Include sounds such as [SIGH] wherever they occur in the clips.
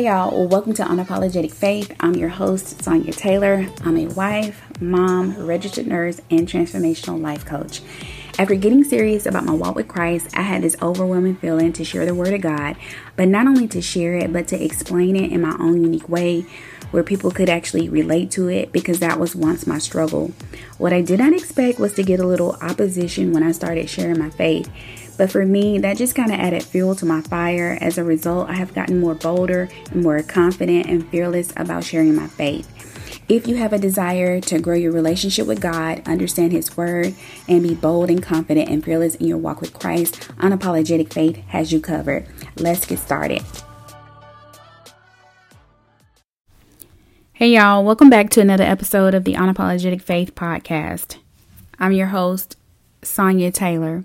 Hey y'all, welcome to Unapologetic Faith. I'm your host, Sonya Taylor. I'm a wife, mom, registered nurse, and transformational life coach. After getting serious about my walk with Christ, I had this overwhelming feeling to share the Word of God, but not only to share it, but to explain it in my own unique way where people could actually relate to it because that was once my struggle. What I did not expect was to get a little opposition when I started sharing my faith. But for me, that just kind of added fuel to my fire. As a result, I have gotten more bolder and more confident and fearless about sharing my faith. If you have a desire to grow your relationship with God, understand His Word, and be bold and confident and fearless in your walk with Christ, Unapologetic Faith has you covered. Let's get started. Hey, y'all, welcome back to another episode of the Unapologetic Faith Podcast. I'm your host, Sonya Taylor.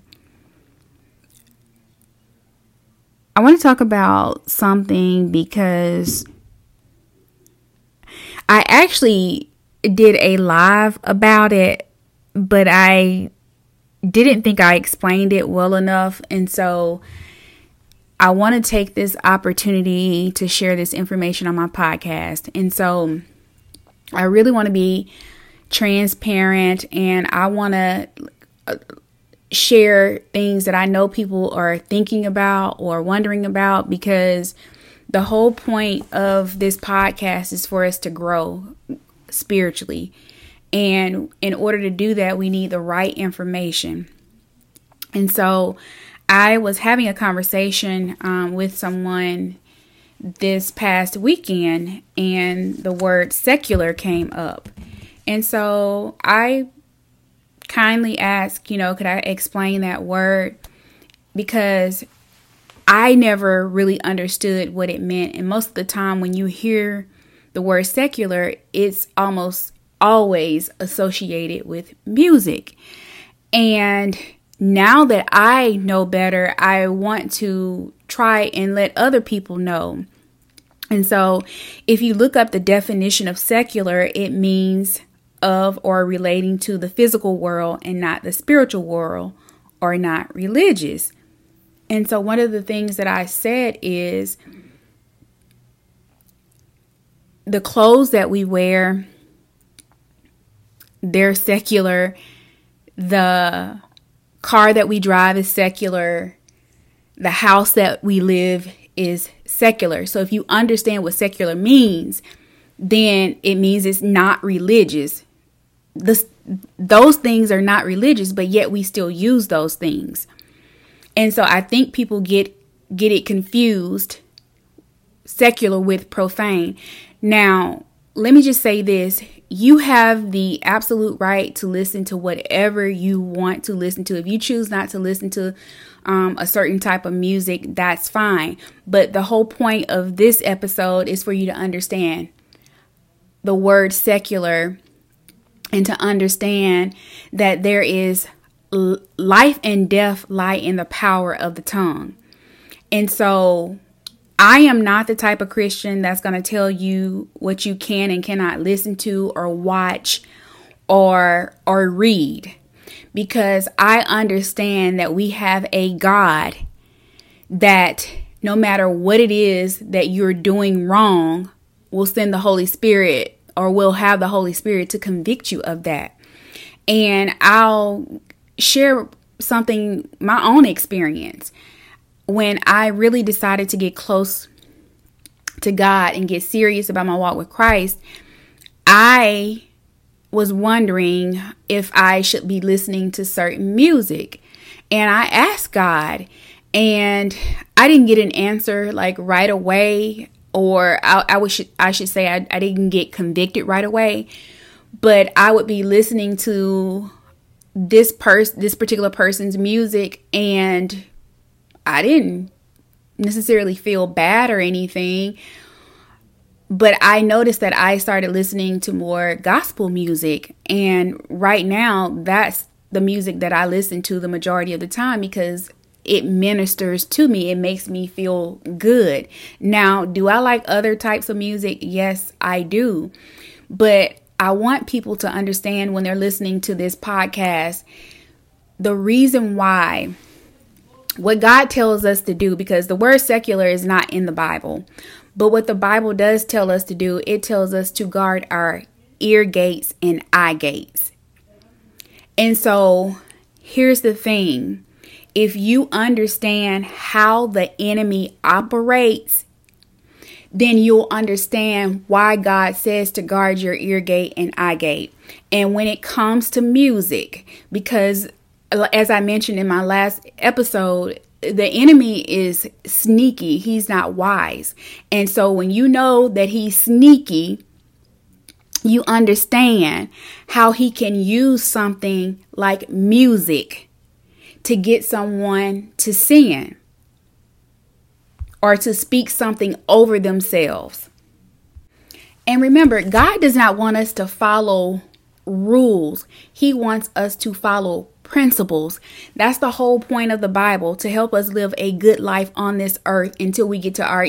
I want to talk about something because I actually did a live about it, but I didn't think I explained it well enough. And so I want to take this opportunity to share this information on my podcast. And so I really want to be transparent and I want to uh, share things that I know people are thinking about or wondering about because the whole point of this podcast is for us to grow spiritually. And in order to do that, we need the right information. And so I was having a conversation um, with someone this past weekend, and the word secular came up. And so I kindly ask, you know, could I explain that word? Because I never really understood what it meant. And most of the time, when you hear the word secular, it's almost always associated with music. And now that I know better, I want to try and let other people know. And so, if you look up the definition of secular, it means of or relating to the physical world and not the spiritual world or not religious. And so, one of the things that I said is the clothes that we wear, they're secular. The car that we drive is secular. The house that we live is secular. So, if you understand what secular means, then it means it's not religious this those things are not religious, but yet we still use those things. And so I think people get get it confused secular with profane. Now, let me just say this. You have the absolute right to listen to whatever you want to listen to. If you choose not to listen to um, a certain type of music, that's fine. But the whole point of this episode is for you to understand the word secular and to understand that there is life and death lie in the power of the tongue. And so I am not the type of Christian that's going to tell you what you can and cannot listen to or watch or or read because I understand that we have a God that no matter what it is that you're doing wrong will send the Holy Spirit or will have the Holy Spirit to convict you of that. And I'll share something, my own experience. When I really decided to get close to God and get serious about my walk with Christ, I was wondering if I should be listening to certain music. And I asked God, and I didn't get an answer like right away or I, I should I should say I, I didn't get convicted right away, but I would be listening to this person this particular person's music and I didn't necessarily feel bad or anything. But I noticed that I started listening to more gospel music. And right now, that's the music that I listen to the majority of the time because it ministers to me. It makes me feel good. Now, do I like other types of music? Yes, I do. But I want people to understand when they're listening to this podcast the reason why what God tells us to do because the word secular is not in the Bible. But what the Bible does tell us to do, it tells us to guard our ear gates and eye gates. And so here's the thing if you understand how the enemy operates, then you'll understand why God says to guard your ear gate and eye gate. And when it comes to music, because as I mentioned in my last episode, the enemy is sneaky. He's not wise. And so when you know that he's sneaky, you understand how he can use something like music to get someone to sin or to speak something over themselves. And remember, God does not want us to follow rules, He wants us to follow principles. That's the whole point of the Bible to help us live a good life on this earth until we get to our,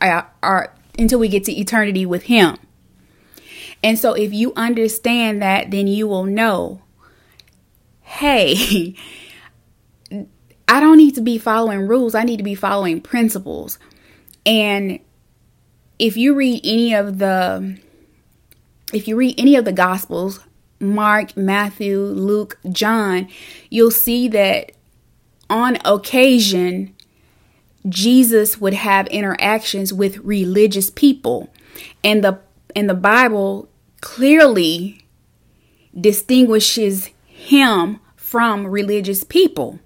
our, uh, our until we get to eternity with Him. And so, if you understand that, then you will know hey, [LAUGHS] I don't need to be following rules, I need to be following principles. And if you read any of the if you read any of the gospels, Mark, Matthew, Luke, John, you'll see that on occasion Jesus would have interactions with religious people. And the and the Bible clearly distinguishes him from religious people.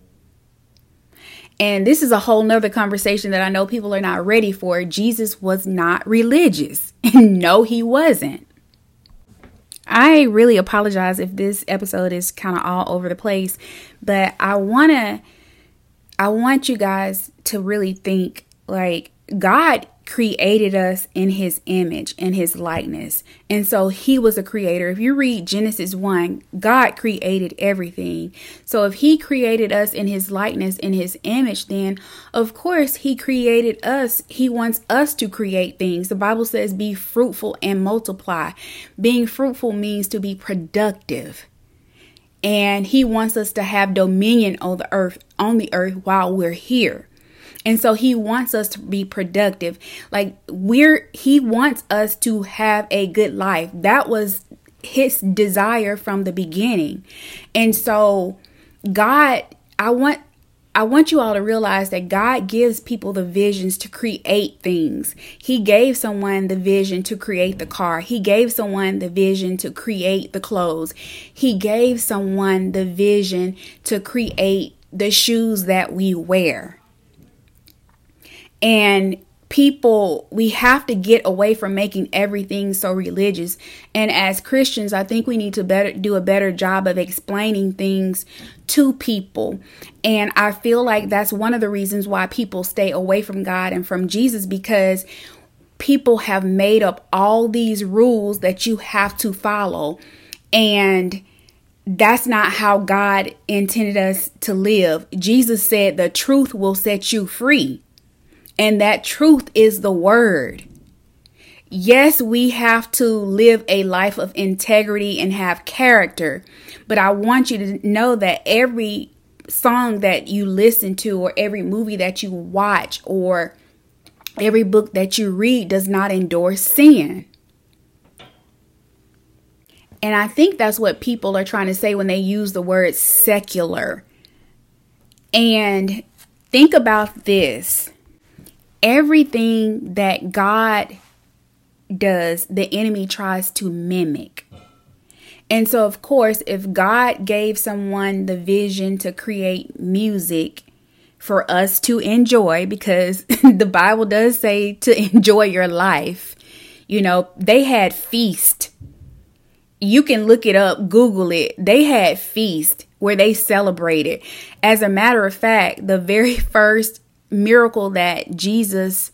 And this is a whole nother conversation that I know people are not ready for. Jesus was not religious. [LAUGHS] And no, he wasn't. I really apologize if this episode is kind of all over the place, but I want to I want you guys to really think like God created us in his image and his likeness. And so he was a creator. If you read Genesis 1, God created everything. So if he created us in his likeness, in his image, then of course he created us. He wants us to create things. The Bible says, be fruitful and multiply. Being fruitful means to be productive. And he wants us to have dominion on the earth, on the earth while we're here. And so he wants us to be productive. Like we're he wants us to have a good life. That was his desire from the beginning. And so God, I want I want you all to realize that God gives people the visions to create things. He gave someone the vision to create the car. He gave someone the vision to create the clothes. He gave someone the vision to create the shoes that we wear. And people, we have to get away from making everything so religious. And as Christians, I think we need to better do a better job of explaining things to people. And I feel like that's one of the reasons why people stay away from God and from Jesus because people have made up all these rules that you have to follow. And that's not how God intended us to live. Jesus said, The truth will set you free. And that truth is the word. Yes, we have to live a life of integrity and have character, but I want you to know that every song that you listen to, or every movie that you watch, or every book that you read does not endorse sin. And I think that's what people are trying to say when they use the word secular. And think about this everything that God does, the enemy tries to mimic. And so, of course, if God gave someone the vision to create music for us to enjoy, because [LAUGHS] the Bible does say to [LAUGHS] enjoy your life, you know, they had feast. You can look it up, Google it. They had feast where they celebrated. As a matter of fact, the very [LAUGHS] first miracle that Jesus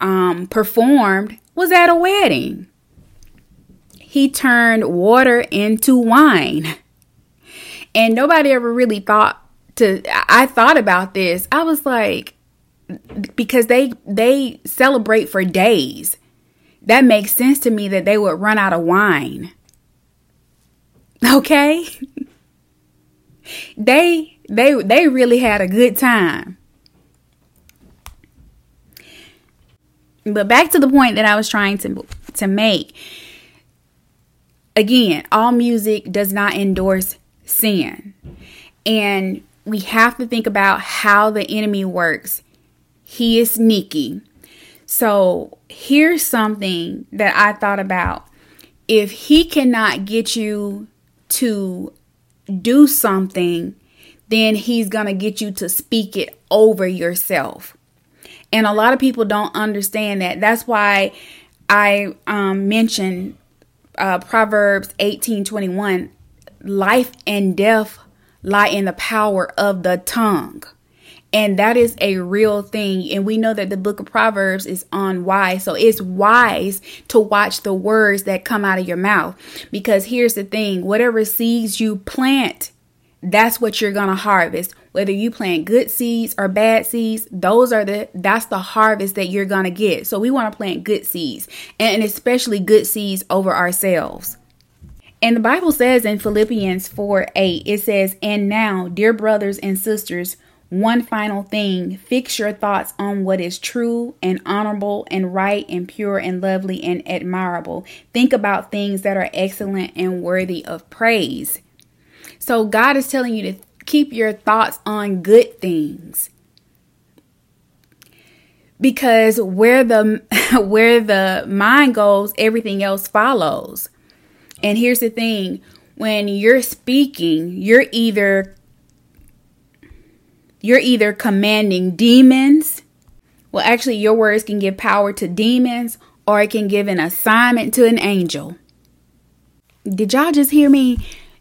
um, performed was at a wedding. He turned water into wine. And nobody ever really thought to I thought about this. I was like because they they celebrate for days. That makes sense to me that they would run out of wine. [LAUGHS] Okay? they they they really had a good time. But back to the point that I was trying to to make. Again, all music does not endorse sin. And we have to think about how the enemy works. He is sneaky. So, here's something that I thought about. If he cannot get you to do something, then he's going to get you to speak it over yourself. And a lot of people don't understand that. That's why I um, mentioned uh, Proverbs 18 21 life and death lie in the power of the tongue. And that is a real thing. And we know that the book of Proverbs is on wise. So it's wise to watch the words that come out of your mouth. Because here's the thing whatever seeds you plant, that's what you're going to harvest. Whether you plant good seeds or bad seeds, those are the that's the harvest that you're going to get. So we want to plant good seeds and especially good seeds over ourselves. And the Bible says in Philippians 4 8, it says, And now, dear brothers and sisters, one final thing fix your thoughts on what is true and honorable and right and pure and lovely and admirable. Think about things that are excellent and worthy of praise. So, God is telling you to keep your thoughts on good things. Because where the [LAUGHS] where the mind goes, everything else follows. And here's the thing, when you're speaking, you're either you're either commanding demons. Well, actually, your words can give power to demons or it can give an assignment to an angel. Did y'all just hear me?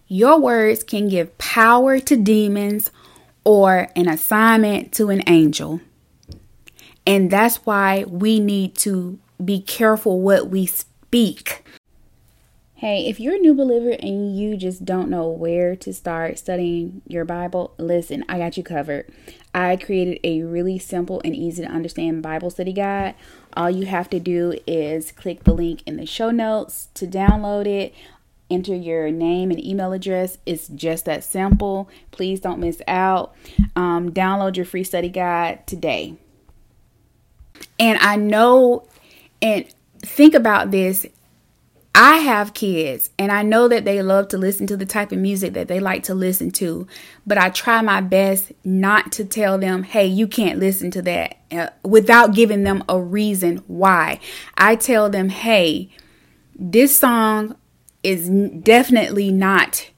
Your words can give power to demons or an assignment to an angel. And that's why we need to be careful what we speak. Hey, if you're a new believer and you just don't know where to start studying your Bible, listen, I got you covered. I created a really simple and easy to understand Bible study guide. All you have to do is click the link in the show notes to download it. Enter your name and email address. It's just that simple. Please don't miss out. Um, download your free study guide today. And I know, and think about this I have kids and I know that they love to listen to the type of music that they like to listen to, but I try my best not to tell them, hey, you can't listen to that uh, without giving them a reason why. I tell them, hey, this song is definitely not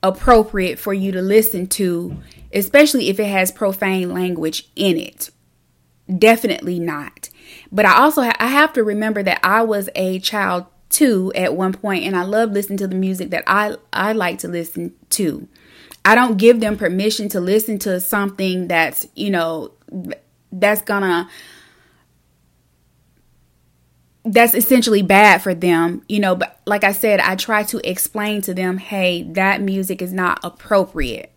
appropriate for you to listen to, especially if it has profane language in it. Definitely not. But I also ha- I have to remember that I was a child too at one point and I love listening to the music that I I like to listen to. I don't give them permission to listen to something that's, you know, that's gonna that's essentially bad for them, you know, but like I said, I try to explain to them, "Hey, that music is not appropriate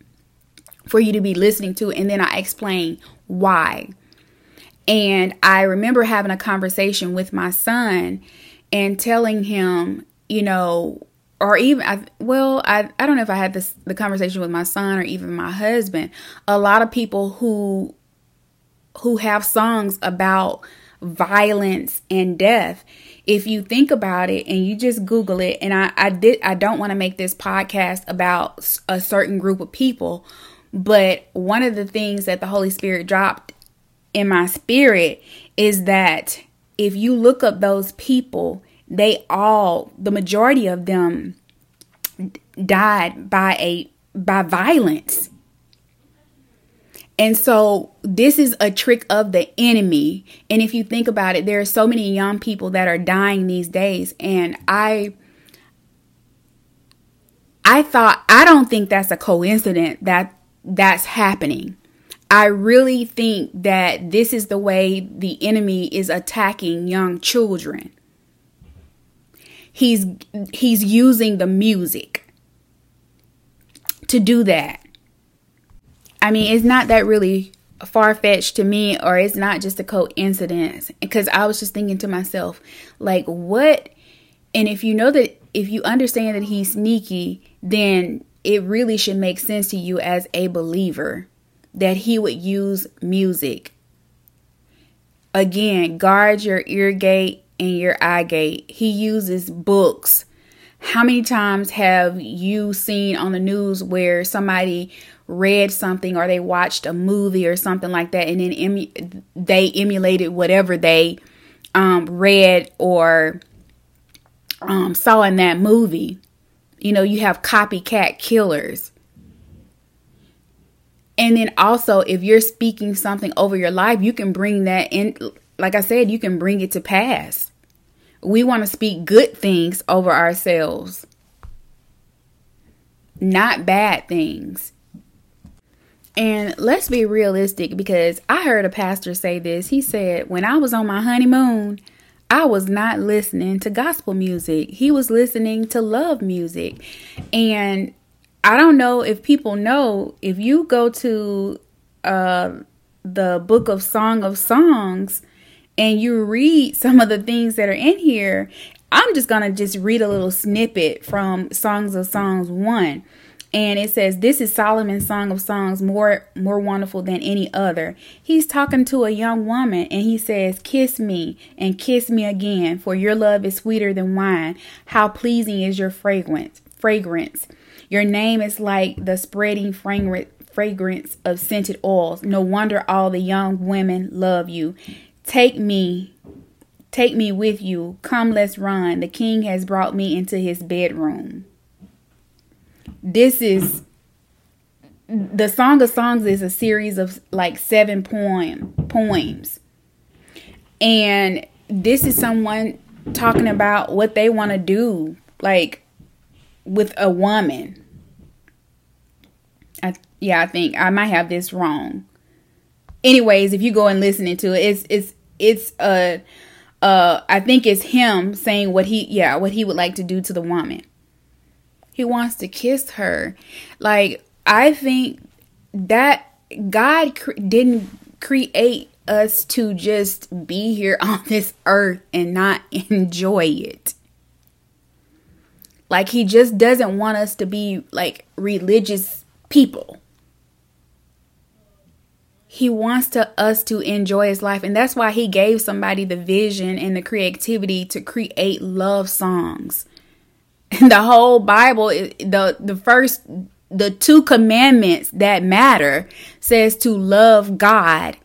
for you to be listening to." And then I explain why. And I remember having a conversation with my son and telling him, you know, or even I, well, I I don't know if I had this the conversation with my son or even my husband. A lot of people who who have songs about violence and death. If you think about it and you just Google it, and I, I did I don't want to make this podcast about a certain group of people, but one of the things that the Holy Spirit dropped in my spirit is that if you look up those people, they all, the majority of them, died by a by violence. And so this is a trick of the enemy. And if you think about it, there are so many young people that are dying these days and I I thought I don't think that's a coincidence that that's happening. I really think that this is the way the enemy is attacking young children. He's he's using the music to do that. I mean, it's not that really far fetched to me, or it's not just a coincidence. Because I was just thinking to myself, like, what? And if you know that, if you understand that he's sneaky, then it really should make sense to you as a believer that he would use music again, guard your ear gate and your eye gate. He uses books. How many times have you seen on the news where somebody read something or they watched a movie or something like that and then emu- they emulated whatever they um, read or um, saw in that movie? You know, you have copycat killers. And then also, if you're speaking something over your life, you can bring that in. Like I said, you can bring it to pass. We want to speak good things over ourselves, not bad things. And let's be realistic because I heard a pastor say this. He said, When I was on my honeymoon, I was not listening to gospel music. He was listening to love music. And I don't know if people know if you go to uh, the book of Song of Songs and you read some of the things that are in here, I'm just going to just read a little snippet from Songs of Songs 1 and it says this is Solomon's song of songs more more wonderful than any other. He's talking to a young woman and he says, "Kiss me and kiss me again, for your love is sweeter than wine. How pleasing is your fragrance, fragrance. Your name is like the spreading fragrance of scented oils. No wonder all the young women love you. Take me, take me with you. Come, let's run. The king has brought me into his bedroom." This is the Song of Songs is a series of like seven poem poems. And this is someone talking about what they want to do like with a woman. I, yeah, I think I might have this wrong. Anyways, if you go and listening to it, it's it's it's uh uh I think it's him saying what he yeah, what he would like to do to the woman. He wants to kiss her. Like I think that God cre- didn't create us to just be here [LAUGHS] on this earth and not enjoy it. Like he just doesn't want us to be like religious people. He wants to us to enjoy his life and that's why he gave somebody the vision and the creativity to create love songs. [LAUGHS] the whole Bible the the first the two commandments that matter says to love God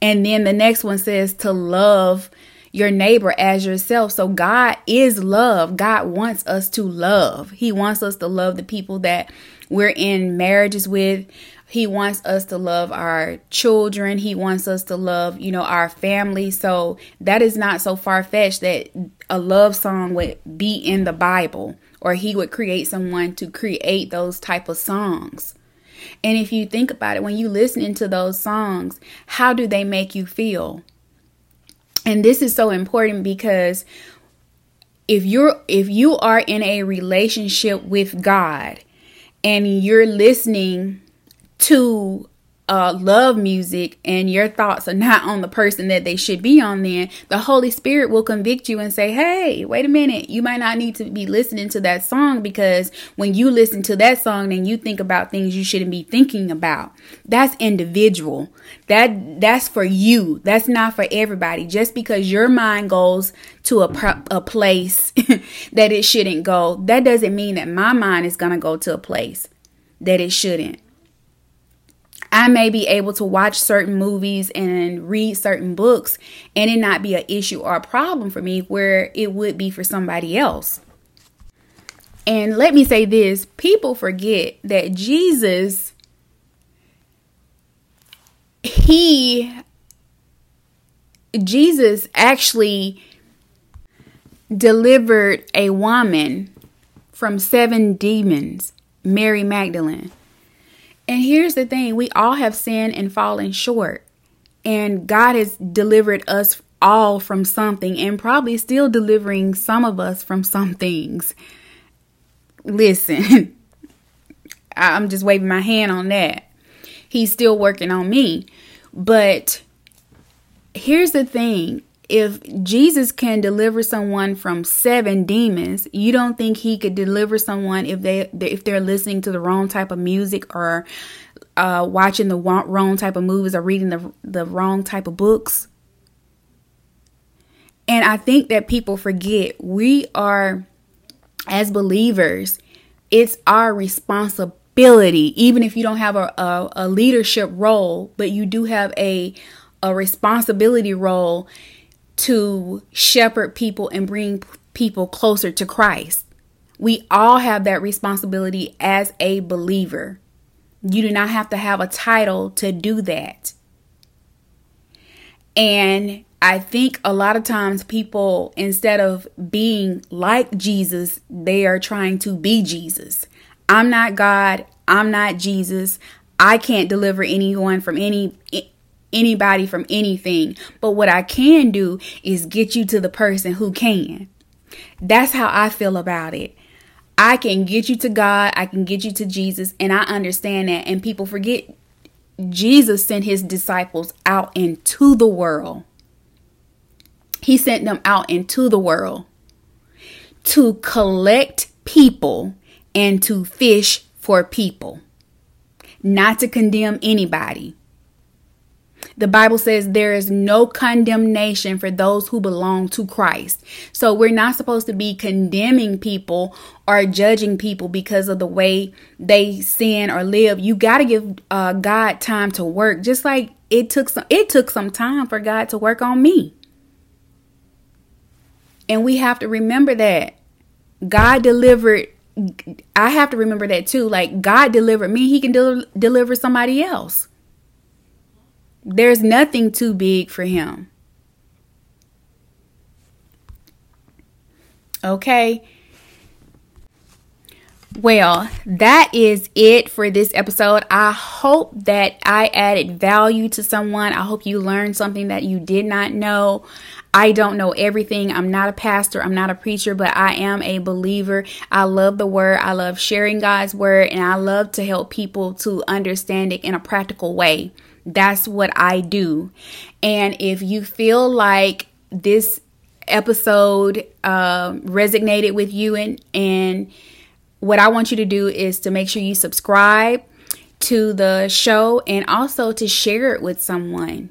and then the next one says to love your neighbor as yourself. So God is love. God wants us to love. He wants us to love the people that we're in marriages with. He wants us to love our children. He wants us to love, you know, our family. So that is not so far fetched that a love song would be in the Bible or he would create someone to create those type of songs. And if you think about it, when you listen to those songs, how do they make you feel? And this is so important because if you're if you are in a relationship with God and you're listening to uh, love music and your thoughts are not on the person that they should be on, then the Holy Spirit will convict you and say, Hey, wait a minute. You might not need to be listening to that song because when you listen to that song, then you think about things you shouldn't be thinking about. That's individual. That that's for you. That's not for everybody. Just because your mind goes to a, a place [LAUGHS] that it shouldn't go, that doesn't mean that my mind is going to go to a place that it shouldn't. I may be able to watch certain movies and read certain books and it not be an issue or a problem for me where it would be for somebody else. And let me say this people forget that Jesus, he, Jesus actually delivered a woman from seven demons, Mary Magdalene. And here's the thing we all have sinned and fallen short. And God has delivered us all from something and probably still delivering some of us from some things. Listen, [LAUGHS] I'm just waving my hand on that. He's still working on me. But here's the thing if Jesus can deliver someone from seven demons, you don't think he could deliver someone if they if they're listening to the wrong type of music or uh, watching the wrong type of movies or reading the the wrong type of books? And I think that people forget we are, as believers, it's our responsibility, even if you don't have a, a, a leadership role, but you do have a, a responsibility role to shepherd people and bring people closer to Christ. We all have that responsibility as a believer. You do not have to have a title to do that. And I think a lot of times people, instead of being like Jesus, they are trying to be Jesus. I'm not God. I'm not Jesus. I can't deliver anyone from any anybody from anything. But what I can do is get you to the person who can. That's how I feel about it. I can get you to God, I can get you to Jesus, and I understand that. And people forget Jesus sent his disciples out into the world he sent them out into the world to collect people and to fish for people, not to condemn anybody. The Bible says there is no condemnation for those who belong to Christ. So we're not supposed to be condemning people or judging people because of the way they sin or live. You got to give uh, God time to work. Just like it took some it took some time for God to work on me. And we have to remember that God delivered. I have to remember that too. Like God delivered me, He can del- deliver somebody else. There's nothing too big for Him. Okay. Well, that is it for this episode. I hope that I added value to someone. I hope you learned something that you did not know. I don't know everything. I'm not a pastor. I'm not a preacher, but I am a believer. I love the word. I love sharing God's word and I love to help people to understand it in a practical way. That's what I do. And if you feel like this episode uh, resonated with you and and what I want you to do is to make sure you subscribe to the show and also to share it with someone.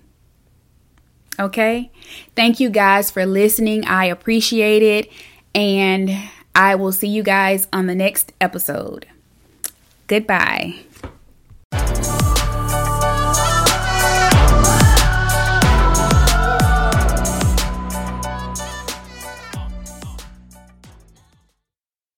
Okay. Thank you guys for listening. I appreciate it. And I will see you guys on the next episode. Goodbye.